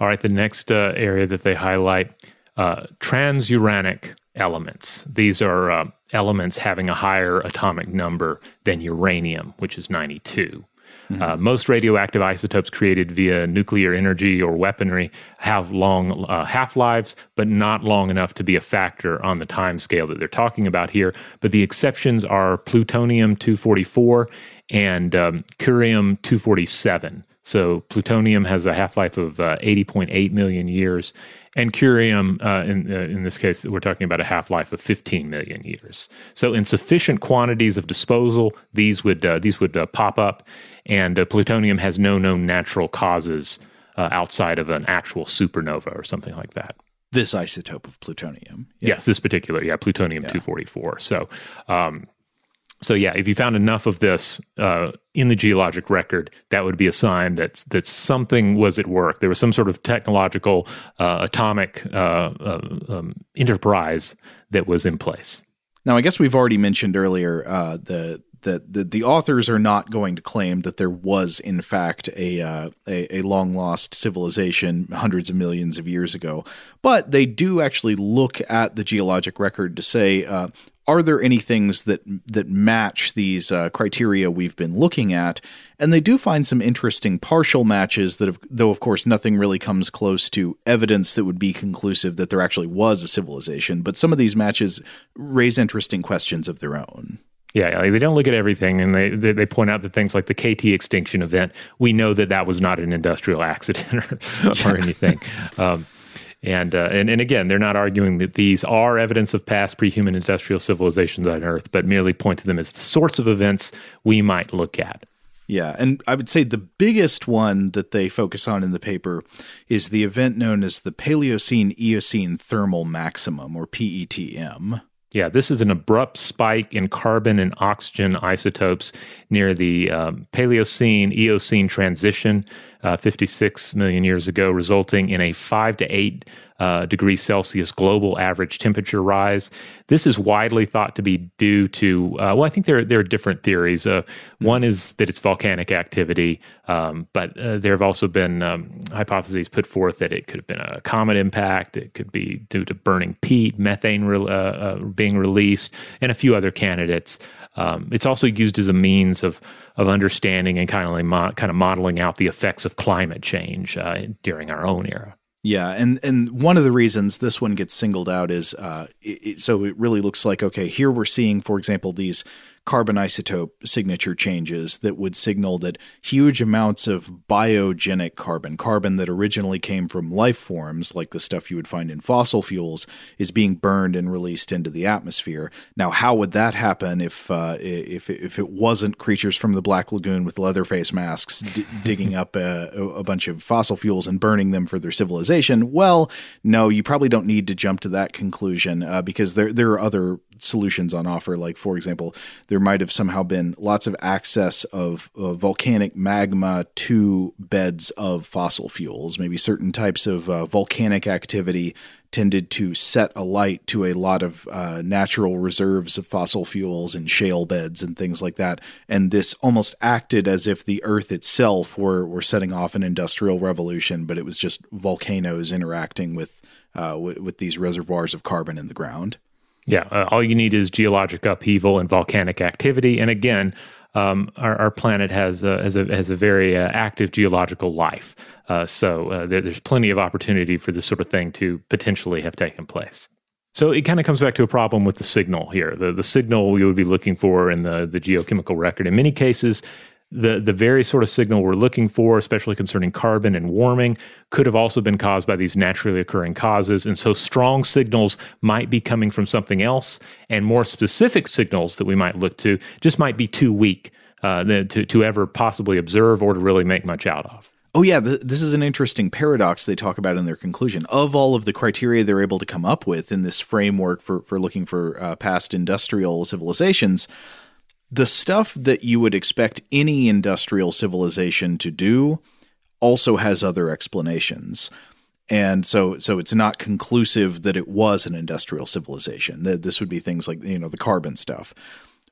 All right, the next uh, area that they highlight uh, transuranic elements. These are uh, elements having a higher atomic number than uranium, which is 92. Mm-hmm. Uh, most radioactive isotopes created via nuclear energy or weaponry have long uh, half lives, but not long enough to be a factor on the time scale that they're talking about here. But the exceptions are plutonium 244 and um, curium 247. So plutonium has a half life of uh, 80.8 million years, and curium, uh, in, uh, in this case, we're talking about a half life of 15 million years. So, in sufficient quantities of disposal, these would uh, these would uh, pop up, and uh, plutonium has no known natural causes uh, outside of an actual supernova or something like that. This isotope of plutonium, yeah. yes, this particular, yeah, plutonium 244. So, um, so yeah, if you found enough of this uh, in the geologic record, that would be a sign that that something was at work. There was some sort of technological uh, atomic uh, uh um, enterprise that was in place. Now, I guess we've already mentioned earlier uh, the that the, the authors are not going to claim that there was in fact a, uh, a, a long lost civilization hundreds of millions of years ago, but they do actually look at the geologic record to say uh, are there any things that that match these uh, criteria we've been looking at? And they do find some interesting partial matches that, have, though of course nothing really comes close to evidence that would be conclusive that there actually was a civilization. But some of these matches raise interesting questions of their own. Yeah, they don't look at everything, and they, they, they point out that things like the KT extinction event, we know that that was not an industrial accident or, or anything. Um, and, uh, and and again, they're not arguing that these are evidence of past pre-human industrial civilizations on Earth, but merely point to them as the sorts of events we might look at. Yeah, and I would say the biggest one that they focus on in the paper is the event known as the Paleocene Eocene thermal maximum, or PETM. Yeah, this is an abrupt spike in carbon and oxygen isotopes near the um, Paleocene Eocene transition uh, 56 million years ago, resulting in a 5 to 8 uh, degrees Celsius global average temperature rise. This is widely thought to be due to, uh, well, I think there, there are different theories. Uh, one is that it's volcanic activity, um, but uh, there have also been um, hypotheses put forth that it could have been a comet impact, it could be due to burning peat, methane re- uh, uh, being released, and a few other candidates. Um, it's also used as a means of of understanding and kind of mo- kind of modeling out the effects of climate change during our own era. Yeah, and and one of the reasons this one gets singled out is uh, it, it, so it really looks like okay, here we're seeing, for example, these carbon isotope signature changes that would signal that huge amounts of biogenic carbon, carbon that originally came from life forms, like the stuff you would find in fossil fuels, is being burned and released into the atmosphere. Now, how would that happen if uh, if if it wasn't creatures from the Black Lagoon with leatherface masks d- digging up a, a bunch of fossil fuels and burning them for their civilization? Well, no, you probably don't need to jump to that conclusion uh, because there there are other solutions on offer. Like, for example, there might have somehow been lots of access of, of volcanic magma to beds of fossil fuels. Maybe certain types of uh, volcanic activity tended to set alight to a lot of uh, natural reserves of fossil fuels and shale beds and things like that. And this almost acted as if the Earth itself were, were setting off an industrial revolution, but it was just volcanoes interacting with, uh, with these reservoirs of carbon in the ground. Yeah, uh, all you need is geologic upheaval and volcanic activity. And again, um, our, our, planet has a, has a, has a very uh, active geological life. Uh, so uh, there, there's plenty of opportunity for this sort of thing to potentially have taken place. So it kind of comes back to a problem with the signal here. The, the signal we would be looking for in the, the geochemical record. In many cases, the, the very sort of signal we're looking for, especially concerning carbon and warming, could have also been caused by these naturally occurring causes. And so strong signals might be coming from something else, and more specific signals that we might look to just might be too weak uh, to, to ever possibly observe or to really make much out of. Oh, yeah. Th- this is an interesting paradox they talk about in their conclusion. Of all of the criteria they're able to come up with in this framework for, for looking for uh, past industrial civilizations, the stuff that you would expect any industrial civilization to do also has other explanations. And so, so it's not conclusive that it was an industrial civilization. That this would be things like you know the carbon stuff.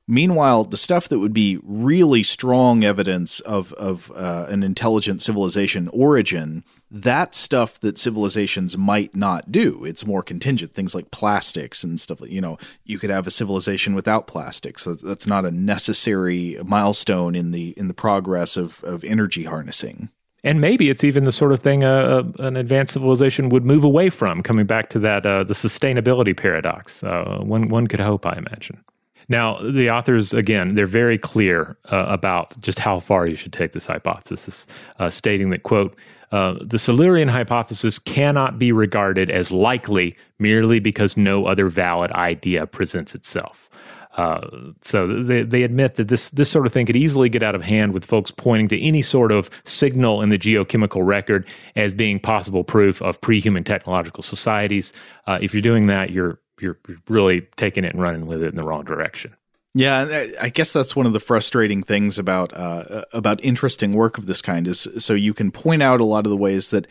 Meanwhile, the stuff that would be really strong evidence of of uh, an intelligent civilization origin, that stuff that civilizations might not do. It's more contingent. Things like plastics and stuff. You know, you could have a civilization without plastics. That's, not a necessary milestone in the in the progress of of energy harnessing. And maybe it's even the sort of thing uh, an advanced civilization would move away from. Coming back to that, uh, the sustainability paradox. Uh, one one could hope, I imagine. Now, the authors, again, they're very clear uh, about just how far you should take this hypothesis, uh, stating that, quote, uh, the Silurian hypothesis cannot be regarded as likely merely because no other valid idea presents itself. Uh, so they, they admit that this this sort of thing could easily get out of hand with folks pointing to any sort of signal in the geochemical record as being possible proof of pre-human technological societies. Uh, if you're doing that, you're you're really taking it and running with it in the wrong direction. Yeah, I guess that's one of the frustrating things about uh, about interesting work of this kind is so you can point out a lot of the ways that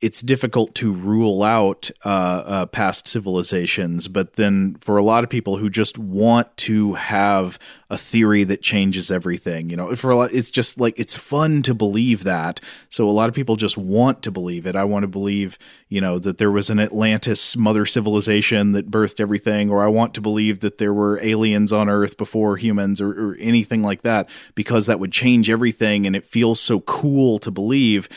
it's difficult to rule out uh, uh, past civilizations, but then for a lot of people who just want to have a theory that changes everything, you know, for a lot, it's just like it's fun to believe that. So a lot of people just want to believe it. I want to believe, you know, that there was an Atlantis mother civilization that birthed everything, or I want to believe that there were aliens on Earth before humans, or, or anything like that, because that would change everything, and it feels so cool to believe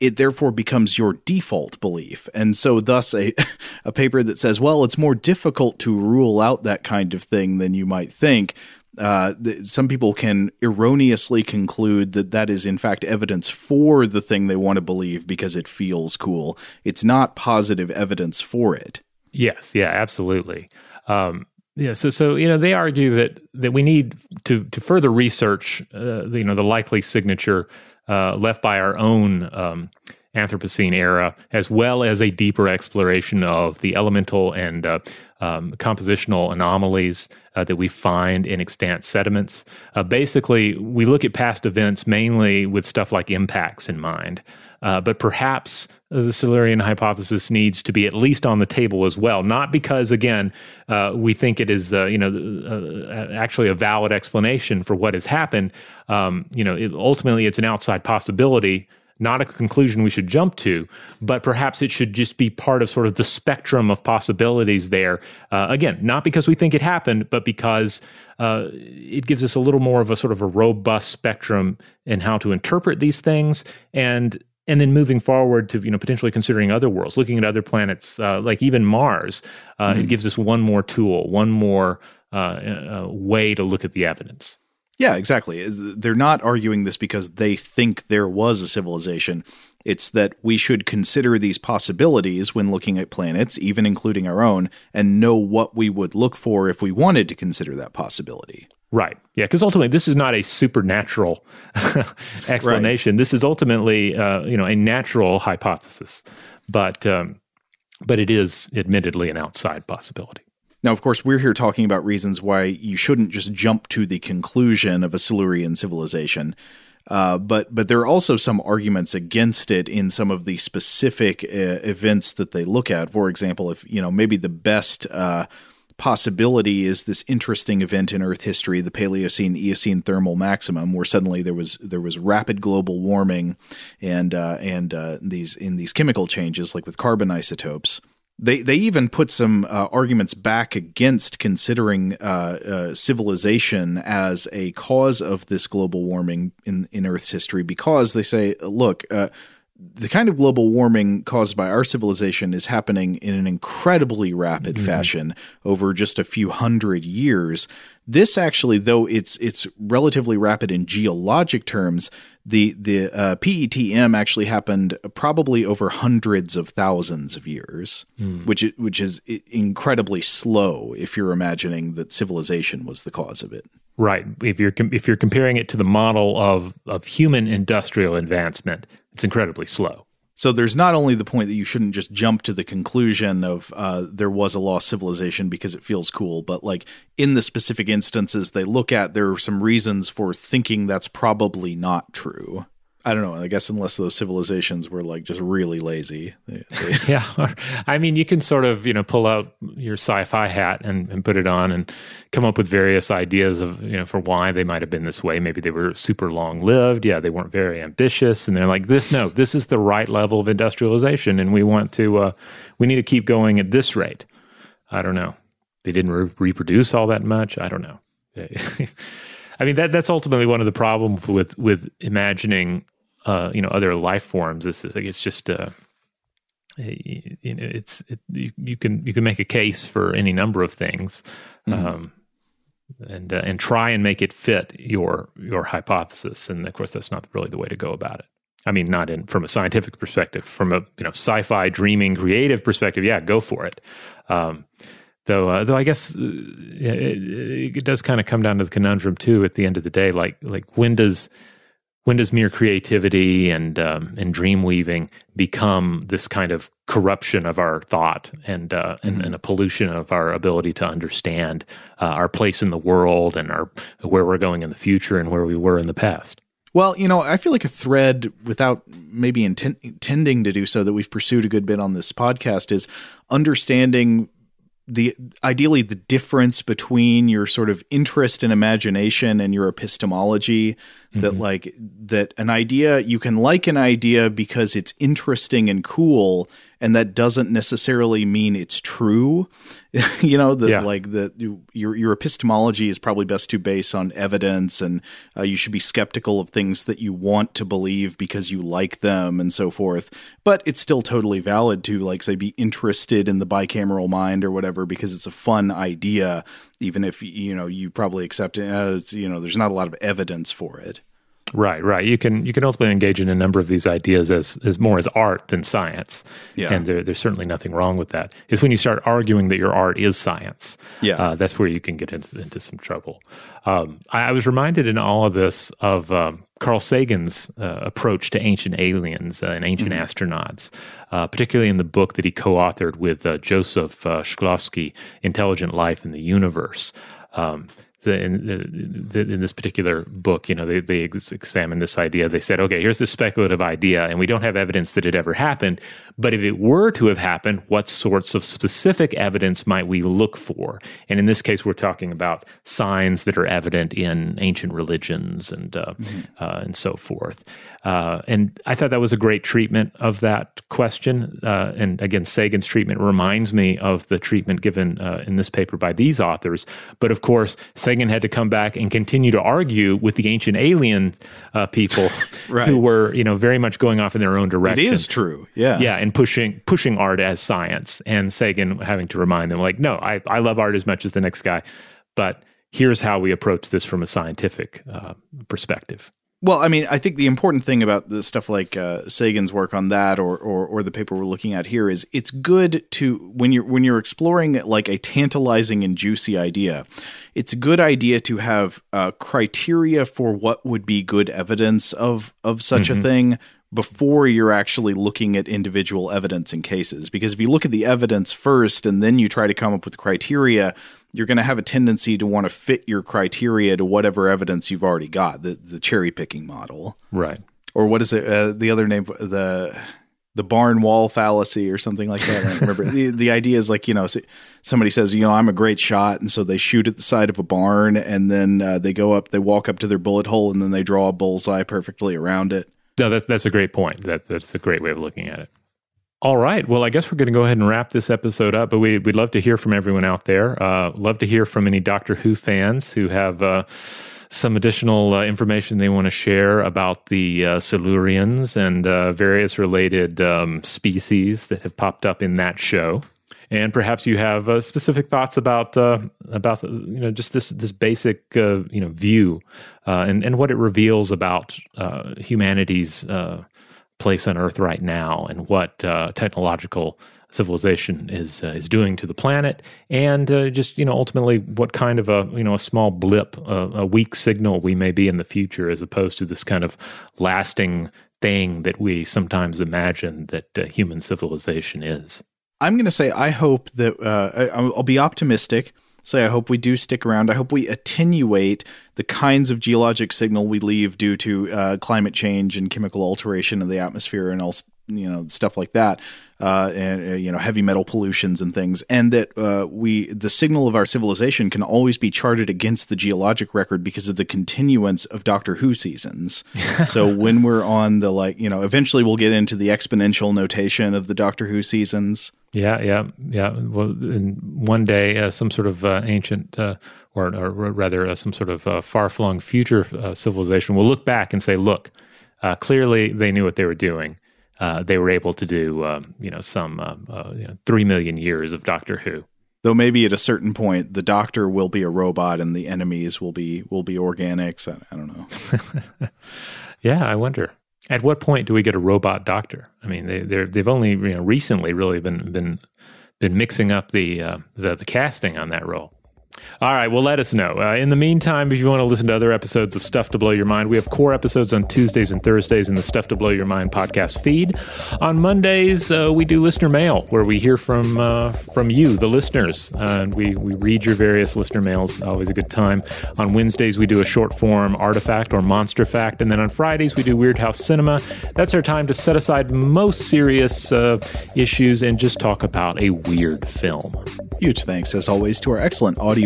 it therefore becomes your default belief. And so, thus, a, a paper that says, well, it's more difficult to rule out that kind of thing than you might think. Uh, some people can erroneously conclude that that is, in fact, evidence for the thing they want to believe because it feels cool. It's not positive evidence for it. Yes, yeah, absolutely. Um, yeah, so so you know they argue that that we need to to further research uh, you know the likely signature uh, left by our own um, Anthropocene era, as well as a deeper exploration of the elemental and uh, um, compositional anomalies uh, that we find in extant sediments. Uh, basically, we look at past events mainly with stuff like impacts in mind. Uh, but perhaps the Silurian hypothesis needs to be at least on the table as well. Not because, again, uh, we think it is, uh, you know, uh, actually a valid explanation for what has happened. Um, you know, it, ultimately, it's an outside possibility, not a conclusion we should jump to. But perhaps it should just be part of sort of the spectrum of possibilities there. Uh, again, not because we think it happened, but because uh, it gives us a little more of a sort of a robust spectrum in how to interpret these things and and then moving forward to you know potentially considering other worlds, looking at other planets, uh, like even Mars, uh, mm-hmm. it gives us one more tool, one more uh, uh, way to look at the evidence. Yeah, exactly. They're not arguing this because they think there was a civilization. It's that we should consider these possibilities when looking at planets, even including our own, and know what we would look for if we wanted to consider that possibility. Right. Yeah. Because ultimately, this is not a supernatural explanation. Right. This is ultimately, uh, you know, a natural hypothesis, but um, but it is admittedly an outside possibility. Now, of course, we're here talking about reasons why you shouldn't just jump to the conclusion of a Silurian civilization. Uh, but but there are also some arguments against it in some of the specific uh, events that they look at. For example, if you know maybe the best uh, possibility is this interesting event in Earth history, the Paleocene Eocene thermal maximum, where suddenly there was there was rapid global warming and uh, and uh, these in these chemical changes like with carbon isotopes. They they even put some uh, arguments back against considering uh, uh, civilization as a cause of this global warming in in Earth's history because they say, look, uh, the kind of global warming caused by our civilization is happening in an incredibly rapid fashion over just a few hundred years. This actually, though it's it's relatively rapid in geologic terms, the the uh, PETM actually happened probably over hundreds of thousands of years, which which is incredibly slow if you're imagining that civilization was the cause of it. Right. If you're com- if you're comparing it to the model of of human industrial advancement, it's incredibly slow. So there's not only the point that you shouldn't just jump to the conclusion of uh, there was a lost civilization because it feels cool, but like in the specific instances they look at, there are some reasons for thinking that's probably not true. I don't know. I guess unless those civilizations were like just really lazy. They, they, Yeah. I mean, you can sort of, you know, pull out your sci-fi hat and, and put it on and come up with various ideas of, you know, for why they might have been this way. Maybe they were super long lived. Yeah, they weren't very ambitious. And they're like, this, no, this is the right level of industrialization. And we want to, uh, we need to keep going at this rate. I don't know. They didn't re- reproduce all that much. I don't know. I mean, that that's ultimately one of the problems with, with imagining, uh, you know, other life forms. It's, like, it's just, uh, you know it's it, you, you can you can make a case for any number of things um, and uh, and try and make it fit your your hypothesis. And of course that's not really the way to go about it. I mean not in from a scientific perspective from a you know sci-fi dreaming creative perspective yeah go for it. Um, though uh, though i guess uh, it, it does kind of come down to the conundrum too at the end of the day. Like like when does when does mere creativity and um, and dream weaving become this kind of corruption of our thought and uh, and, and a pollution of our ability to understand uh, our place in the world and our where we're going in the future and where we were in the past? Well, you know, I feel like a thread without maybe inten- intending to do so that we've pursued a good bit on this podcast is understanding the ideally the difference between your sort of interest and imagination and your epistemology that like that an idea you can like an idea because it's interesting and cool and that doesn't necessarily mean it's true. You know that Yeah. like that you- your your epistemology is probably best to base on evidence and uh, you should be skeptical of things that you want to believe because you like them and so forth. But it's still totally valid to like say be interested in the bicameral mind or whatever because it's a fun idea even if you know you probably accept it as you know there's not a lot of evidence for it Right, right. You can you can ultimately engage in a number of these ideas as as more as art than science. Yeah. and there, there's certainly nothing wrong with that. It's when you start arguing that your art is science. Yeah. uh, that's where you can get into, into some trouble. Um, I, I was reminded in all of this of um, Carl Sagan's uh, approach to ancient aliens uh, and ancient astronauts, uh, particularly in the book that he co-authored with uh, Joseph uh, Shklovsky, "Intelligent Life in the Universe." Um, in, the, in this particular book, you know, they, they ex- examined this idea. They said, okay, here's this speculative idea, and we don't have evidence that it ever happened. But if it were to have happened, what sorts of specific evidence might we look for? And in this case, we're talking about signs that are evident in ancient religions and uh, uh, and so forth. Uh, and I thought that was a great treatment of that question. Uh, and again, Sagan's treatment reminds me of the treatment given uh, in this paper by these authors. But of course, Sagan had to come back and continue to argue with the ancient alien uh, people Right. who were, you know, very much going off in their own direction. It is true yeah Yeah, and pushing pushing art as science, and Sagan having to remind them, like, no, I, I love art as much as the next guy, but here's how we approach this from a scientific uh, perspective. Well, I mean, I think the important thing about the stuff like uh, Sagan's work on that, or, or or the paper we're looking at here, is it's good to when you're when you're exploring like a tantalizing and juicy idea. It's a good idea to have uh, criteria for what would be good evidence of of such a thing before you're actually looking at individual evidence in cases. Because if you look at the evidence first and then you try to come up with criteria, you're going to have a tendency to want to fit your criteria to whatever evidence you've already got, the, the cherry picking model. Right. Or what is it? Uh, the other name, the the barn wall fallacy or something like that. I don't remember. the, the idea is like, you know, somebody says, you know, I'm a great shot. And so they shoot at the side of a barn and then uh, they go up, they walk up to their bullet hole and then they draw a bullseye perfectly around it. No, that's, that's a great point. That, that's a great way of looking at it. All right. Well, I guess we're going to go ahead and wrap this episode up, but we, would love to hear from everyone out there. Uh, love to hear from any Doctor Who fans who have, uh, some additional uh, information they want to share about the uh, Silurians and uh, various related um, species that have popped up in that show. And perhaps you have uh, specific thoughts about about you know just this this basic you know view and and what it reveals about humanity's place on Earth right now and what technological civilization is uh, is doing to the planet, and uh, just you know ultimately what kind of a you know a small blip, uh, a weak signal we may be in the future, as opposed to this kind of lasting thing that we sometimes imagine that uh, human civilization is. I'm going to say I hope that uh, I'll be optimistic. Say I hope we do stick around. I hope we attenuate the kinds of geologic signal we leave due to uh, climate change and chemical alteration of the atmosphere and all you know stuff like that uh, and uh, you know heavy metal pollutions and things, and that uh, we the signal of our civilization can always be charted against the geologic record because of the continuance of Doctor Who seasons. so when we're on the like, you know, eventually we'll get into the exponential notation of the Doctor Who seasons. Yeah, yeah, yeah. Well, one day, uh, some sort of uh, ancient, uh, or, or, rather, some sort of far-flung future civilization will look back and say, "Look, clearly they knew what they were doing." uh, they were able to do, um, you know, some uh, uh, you know, three million years of Doctor Who. Though maybe at a certain point, the Doctor will be a robot and the enemies will be will be organics. I, I don't know. yeah, I wonder. At what point do we get a robot Doctor? I mean, they they've only you know recently really been been been mixing up the, uh, the the casting on that role. All right, well, let us know. Uh, in the meantime, if you want to listen to other episodes of Stuff to Blow Your Mind, we have core episodes on Tuesdays and Thursdays in the Stuff to Blow Your Mind podcast feed. On Mondays, uh, we do listener mail, where we hear from uh, from you, the listeners, and we we read your various listener mails. Always a good time. On Wednesdays, we do a short form artifact or monster fact, and then on Fridays, we do Weird House Cinema. That's our time to set aside most serious uh, issues and just talk about a weird film. Huge thanks, as always, to our excellent audio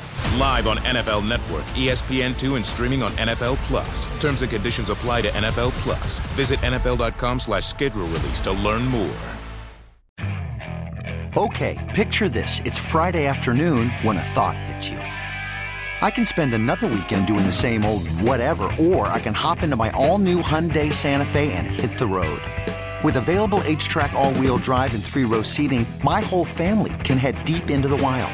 Live on NFL Network, ESPN2, and streaming on NFL Plus. Terms and conditions apply to NFL Plus. Visit NFL.com slash schedule release to learn more. Okay, picture this. It's Friday afternoon when a thought hits you. I can spend another weekend doing the same old whatever, or I can hop into my all new Hyundai Santa Fe and hit the road. With available H-Track all-wheel drive and three-row seating, my whole family can head deep into the wild.